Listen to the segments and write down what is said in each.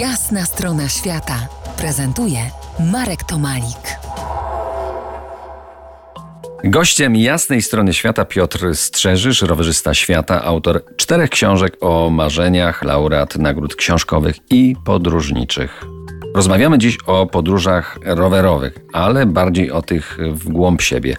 Jasna strona świata prezentuje Marek Tomalik. Gościem jasnej strony świata Piotr Strzeżysz, rowerzysta świata, autor czterech książek o marzeniach, laureat nagród książkowych i podróżniczych. Rozmawiamy dziś o podróżach rowerowych, ale bardziej o tych w głąb siebie.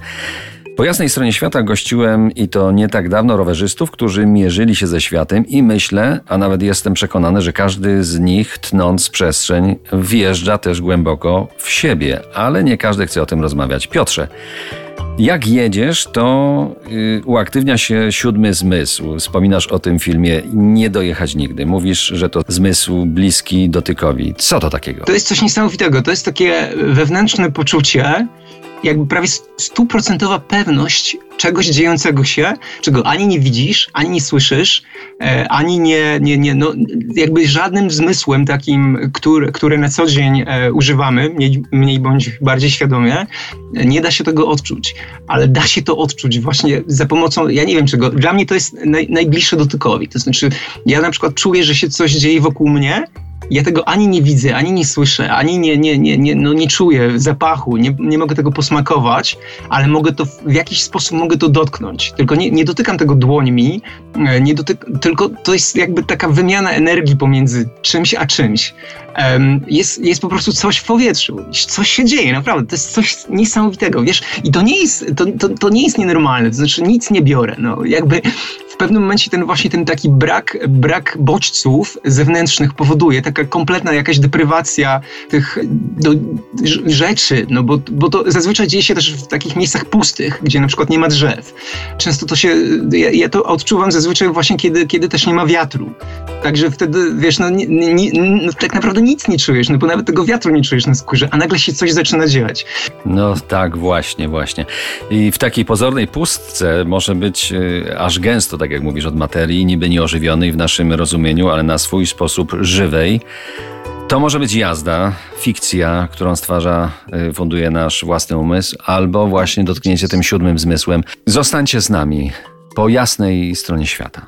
Po jasnej stronie świata gościłem i to nie tak dawno rowerzystów, którzy mierzyli się ze światem i myślę, a nawet jestem przekonany, że każdy z nich, tnąc przestrzeń, wjeżdża też głęboko w siebie, ale nie każdy chce o tym rozmawiać. Piotrze, jak jedziesz, to yy, uaktywnia się siódmy zmysł. Wspominasz o tym filmie Nie dojechać nigdy. Mówisz, że to zmysł bliski dotykowi. Co to takiego? To jest coś niesamowitego. To jest takie wewnętrzne poczucie, jakby prawie stuprocentowa pewność czegoś dziejącego się, czego ani nie widzisz, ani nie słyszysz, e, ani nie, nie, nie no, jakby żadnym zmysłem takim, który, który na co dzień e, używamy, mniej, mniej bądź bardziej świadomie, nie da się tego odczuć, ale da się to odczuć właśnie za pomocą, ja nie wiem czego, dla mnie to jest naj, najbliższe dotykowi, to znaczy ja na przykład czuję, że się coś dzieje wokół mnie, ja tego ani nie widzę, ani nie słyszę, ani nie, nie, nie, nie, no nie czuję zapachu, nie, nie mogę tego posmakować, ale mogę to w jakiś sposób mogę to dotknąć. Tylko nie, nie dotykam tego dłońmi, e, nie dotyk, tylko to jest jakby taka wymiana energii pomiędzy czymś a czymś. Um, jest, jest po prostu coś w powietrzu, coś się dzieje, naprawdę, to jest coś niesamowitego, wiesz, i to nie jest, to, to, to nie jest nienormalne, to znaczy nic nie biorę, no jakby w pewnym momencie ten właśnie ten taki brak, brak bodźców zewnętrznych powoduje taka kompletna jakaś deprywacja tych no, rzeczy, no bo, bo to zazwyczaj dzieje się też w takich miejscach pustych, gdzie na przykład nie ma drzew. Często to się, ja, ja to odczuwam zazwyczaj właśnie kiedy, kiedy też nie ma wiatru. Także wtedy, wiesz, no, nie, nie, no, tak naprawdę nic nie czujesz, no bo nawet tego wiatru nie czujesz na skórze, a nagle się coś zaczyna dziać. No tak, właśnie, właśnie. I w takiej pozornej pustce może być y, aż gęsto, tak jak mówisz, od materii, niby nieożywionej w naszym rozumieniu, ale na swój sposób żywej. To może być jazda, fikcja, którą stwarza, y, funduje nasz własny umysł, albo właśnie dotknięcie tym siódmym zmysłem. Zostańcie z nami po jasnej stronie świata.